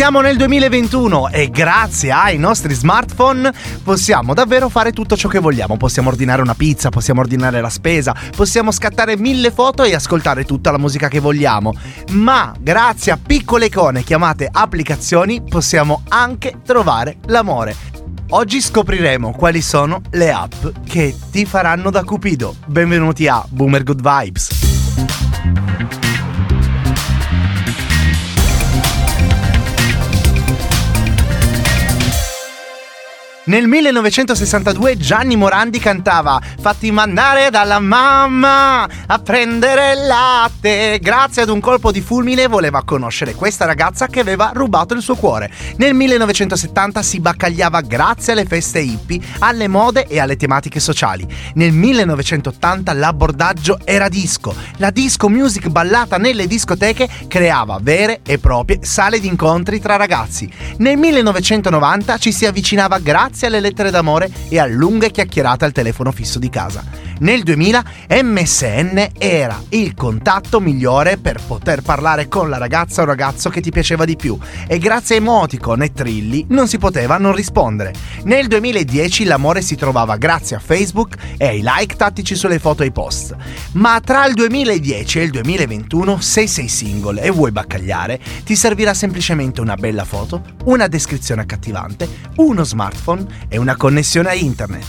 Siamo nel 2021 e grazie ai nostri smartphone possiamo davvero fare tutto ciò che vogliamo. Possiamo ordinare una pizza, possiamo ordinare la spesa, possiamo scattare mille foto e ascoltare tutta la musica che vogliamo. Ma grazie a piccole icone chiamate applicazioni possiamo anche trovare l'amore. Oggi scopriremo quali sono le app che ti faranno da cupido. Benvenuti a Boomer Good Vibes. Nel 1962 Gianni Morandi cantava Fatti mandare dalla mamma a prendere il latte. Grazie ad un colpo di fulmine voleva conoscere questa ragazza che aveva rubato il suo cuore. Nel 1970 si baccagliava grazie alle feste hippie, alle mode e alle tematiche sociali. Nel 1980 l'abbordaggio era disco. La disco music ballata nelle discoteche creava vere e proprie sale di incontri tra ragazzi. Nel 1990 ci si avvicinava grazie grazie alle lettere d'amore e a lunghe chiacchierate al telefono fisso di casa. Nel 2000 MSN era il contatto migliore per poter parlare con la ragazza o ragazzo che ti piaceva di più e grazie a emoticon e trilli non si poteva non rispondere. Nel 2010 l'amore si trovava grazie a Facebook e ai like tattici sulle foto e i post. Ma tra il 2010 e il 2021, se sei single e vuoi baccagliare, ti servirà semplicemente una bella foto, una descrizione accattivante, uno smartphone e una connessione a internet.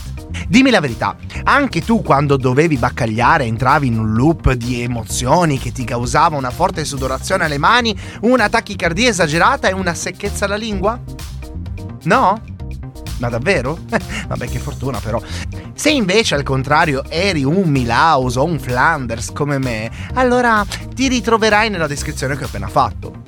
Dimmi la verità, anche tu quando dovevi baccagliare entravi in un loop di emozioni che ti causava una forte sudorazione alle mani, una tachicardia esagerata e una secchezza alla lingua? No? Ma davvero? Vabbè, che fortuna però. Se invece al contrario eri un Milaus o un Flanders come me, allora ti ritroverai nella descrizione che ho appena fatto.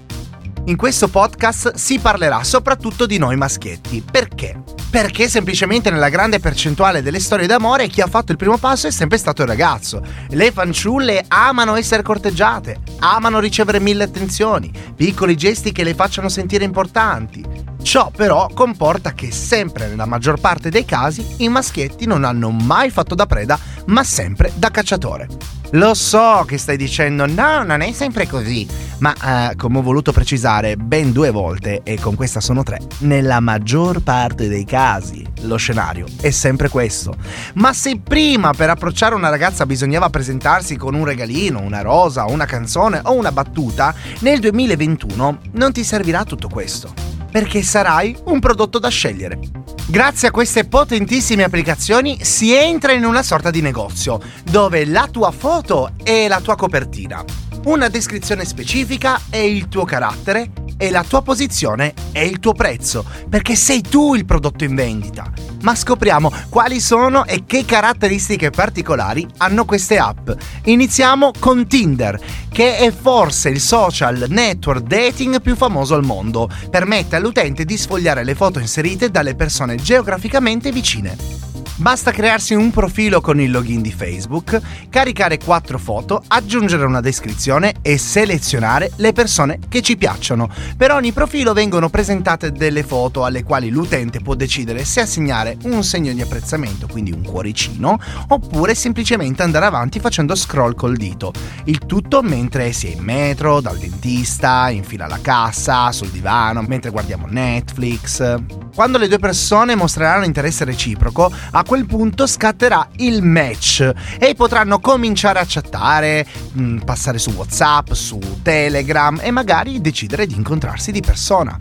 In questo podcast si parlerà soprattutto di noi maschietti. Perché? Perché semplicemente nella grande percentuale delle storie d'amore chi ha fatto il primo passo è sempre stato il ragazzo. Le fanciulle amano essere corteggiate, amano ricevere mille attenzioni, piccoli gesti che le facciano sentire importanti. Ciò però comporta che sempre nella maggior parte dei casi i maschietti non hanno mai fatto da preda, ma sempre da cacciatore. Lo so che stai dicendo no, non è sempre così, ma eh, come ho voluto precisare ben due volte, e con questa sono tre, nella maggior parte dei casi lo scenario è sempre questo. Ma se prima per approcciare una ragazza bisognava presentarsi con un regalino, una rosa, una canzone o una battuta, nel 2021 non ti servirà tutto questo perché sarai un prodotto da scegliere. Grazie a queste potentissime applicazioni si entra in una sorta di negozio, dove la tua foto è la tua copertina, una descrizione specifica è il tuo carattere e la tua posizione è il tuo prezzo, perché sei tu il prodotto in vendita ma scopriamo quali sono e che caratteristiche particolari hanno queste app. Iniziamo con Tinder, che è forse il social network dating più famoso al mondo. Permette all'utente di sfogliare le foto inserite dalle persone geograficamente vicine. Basta crearsi un profilo con il login di Facebook, caricare quattro foto, aggiungere una descrizione e selezionare le persone che ci piacciono. Per ogni profilo vengono presentate delle foto alle quali l'utente può decidere se assegnare un segno di apprezzamento, quindi un cuoricino, oppure semplicemente andare avanti facendo scroll col dito. Il tutto mentre si è in metro, dal dentista, in fila alla cassa, sul divano, mentre guardiamo Netflix. Quando le due persone mostreranno interesse reciproco, a quel punto scatterà il match e potranno cominciare a chattare, mm, passare su WhatsApp, su Telegram e magari decidere di incontrarsi di persona.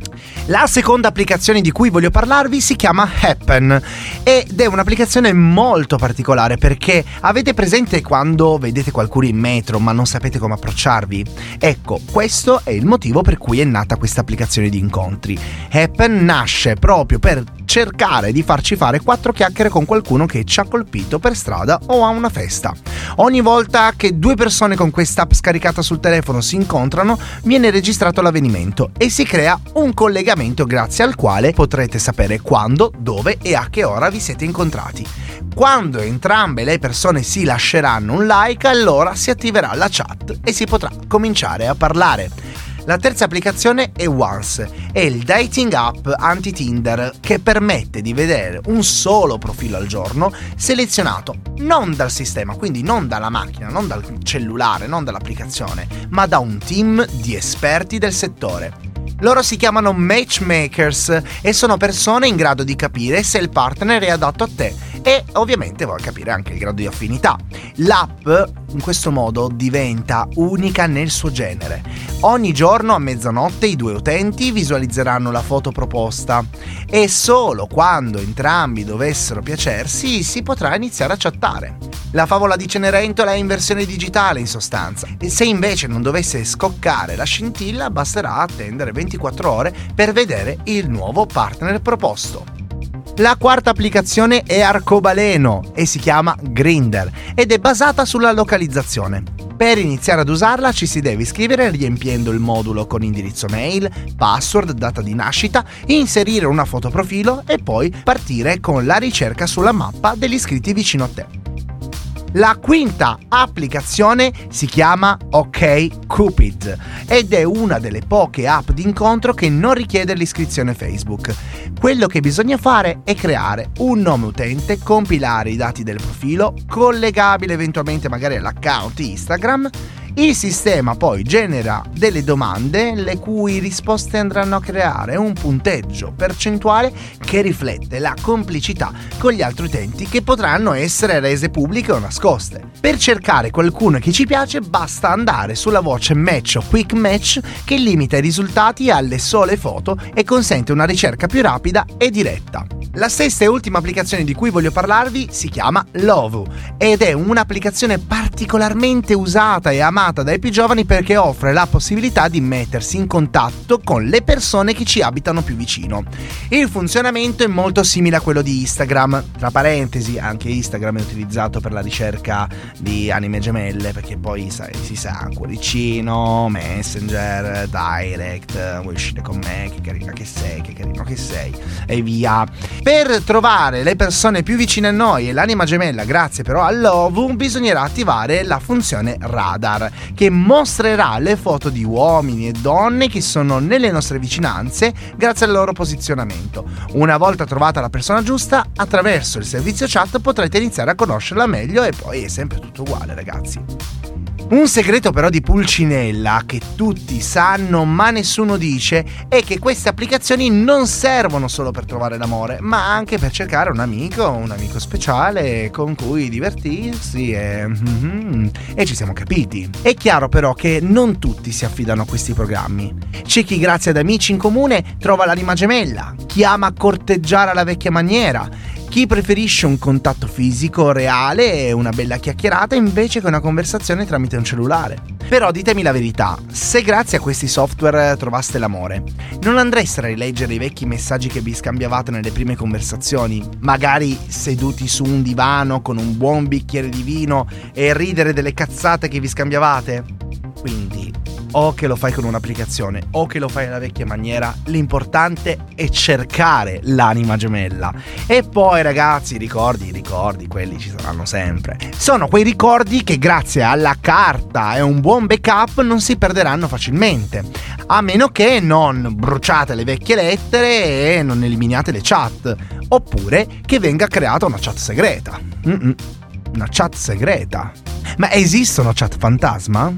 La seconda applicazione di cui voglio parlarvi si chiama Happen ed è un'applicazione molto particolare perché avete presente quando vedete qualcuno in metro ma non sapete come approcciarvi? Ecco, questo è il motivo per cui è nata questa applicazione di incontri. Happen nasce proprio per cercare di farci fare quattro chiacchiere con qualcuno che ci ha colpito per strada o a una festa. Ogni volta che due persone con quest'app scaricata sul telefono si incontrano, viene registrato l'avvenimento e si crea un collegamento grazie al quale potrete sapere quando, dove e a che ora vi siete incontrati. Quando entrambe le persone si lasceranno un like, allora si attiverà la chat e si potrà cominciare a parlare. La terza applicazione è Once, è il dating app anti-Tinder che permette di vedere un solo profilo al giorno selezionato non dal sistema, quindi non dalla macchina, non dal cellulare, non dall'applicazione, ma da un team di esperti del settore. Loro si chiamano matchmakers e sono persone in grado di capire se il partner è adatto a te e ovviamente vuoi capire anche il grado di affinità. L'app in questo modo diventa unica nel suo genere. Ogni giorno a mezzanotte i due utenti visualizzeranno la foto proposta e solo quando entrambi dovessero piacersi si potrà iniziare a chattare. La favola di Cenerentola è in versione digitale in sostanza se invece non dovesse scoccare la scintilla basterà attendere 24 ore per vedere il nuovo partner proposto. La quarta applicazione è arcobaleno e si chiama Grinder ed è basata sulla localizzazione. Per iniziare ad usarla ci si deve iscrivere riempiendo il modulo con indirizzo mail, password, data di nascita, inserire una foto profilo e poi partire con la ricerca sulla mappa degli iscritti vicino a te. La quinta applicazione si chiama OK Cupid ed è una delle poche app di incontro che non richiede l'iscrizione Facebook. Quello che bisogna fare è creare un nome utente, compilare i dati del profilo, collegabile eventualmente magari all'account Instagram il sistema poi genera delle domande le cui risposte andranno a creare un punteggio percentuale che riflette la complicità con gli altri utenti che potranno essere rese pubbliche o nascoste. Per cercare qualcuno che ci piace basta andare sulla voce Match o Quick Match che limita i risultati alle sole foto e consente una ricerca più rapida e diretta. La sesta e ultima applicazione di cui voglio parlarvi si chiama Lovu ed è un'applicazione particolarmente usata e amata dai più giovani perché offre la possibilità di mettersi in contatto con le persone che ci abitano più vicino. Il funzionamento è molto simile a quello di Instagram, tra parentesi anche Instagram è utilizzato per la ricerca di anime gemelle perché poi sai, si sa cuoricino, messenger, direct, vuoi uscire con me, che carina che sei, che carino che sei e via. Per trovare le persone più vicine a noi e l'anima gemella, grazie però all'OVU, bisognerà attivare la funzione radar, che mostrerà le foto di uomini e donne che sono nelle nostre vicinanze grazie al loro posizionamento. Una volta trovata la persona giusta, attraverso il servizio chat potrete iniziare a conoscerla meglio e poi è sempre tutto uguale, ragazzi. Un segreto però di Pulcinella che tutti sanno ma nessuno dice è che queste applicazioni non servono solo per trovare l'amore, ma anche per cercare un amico, un amico speciale con cui divertirsi e, mm-hmm, e ci siamo capiti. È chiaro però che non tutti si affidano a questi programmi. C'è chi grazie ad amici in comune trova l'anima gemella, chi ama corteggiare alla vecchia maniera chi preferisce un contatto fisico reale e una bella chiacchierata invece che una conversazione tramite un cellulare. Però ditemi la verità, se grazie a questi software trovaste l'amore, non andreste a rileggere i vecchi messaggi che vi scambiavate nelle prime conversazioni, magari seduti su un divano con un buon bicchiere di vino e ridere delle cazzate che vi scambiavate? Quindi o che lo fai con un'applicazione o che lo fai nella vecchia maniera, l'importante è cercare l'anima gemella. E poi ragazzi, ricordi, ricordi, quelli ci saranno sempre. Sono quei ricordi che grazie alla carta e un buon backup non si perderanno facilmente. A meno che non bruciate le vecchie lettere e non eliminiate le chat. Oppure che venga creata una chat segreta. Mm-mm. Una chat segreta. Ma esistono chat fantasma?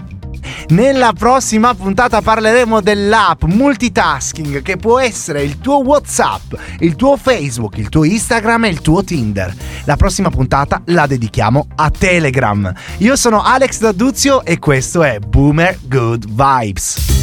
Nella prossima puntata parleremo dell'app multitasking che può essere il tuo WhatsApp, il tuo Facebook, il tuo Instagram e il tuo Tinder. La prossima puntata la dedichiamo a Telegram. Io sono Alex D'Aduzio e questo è Boomer Good Vibes.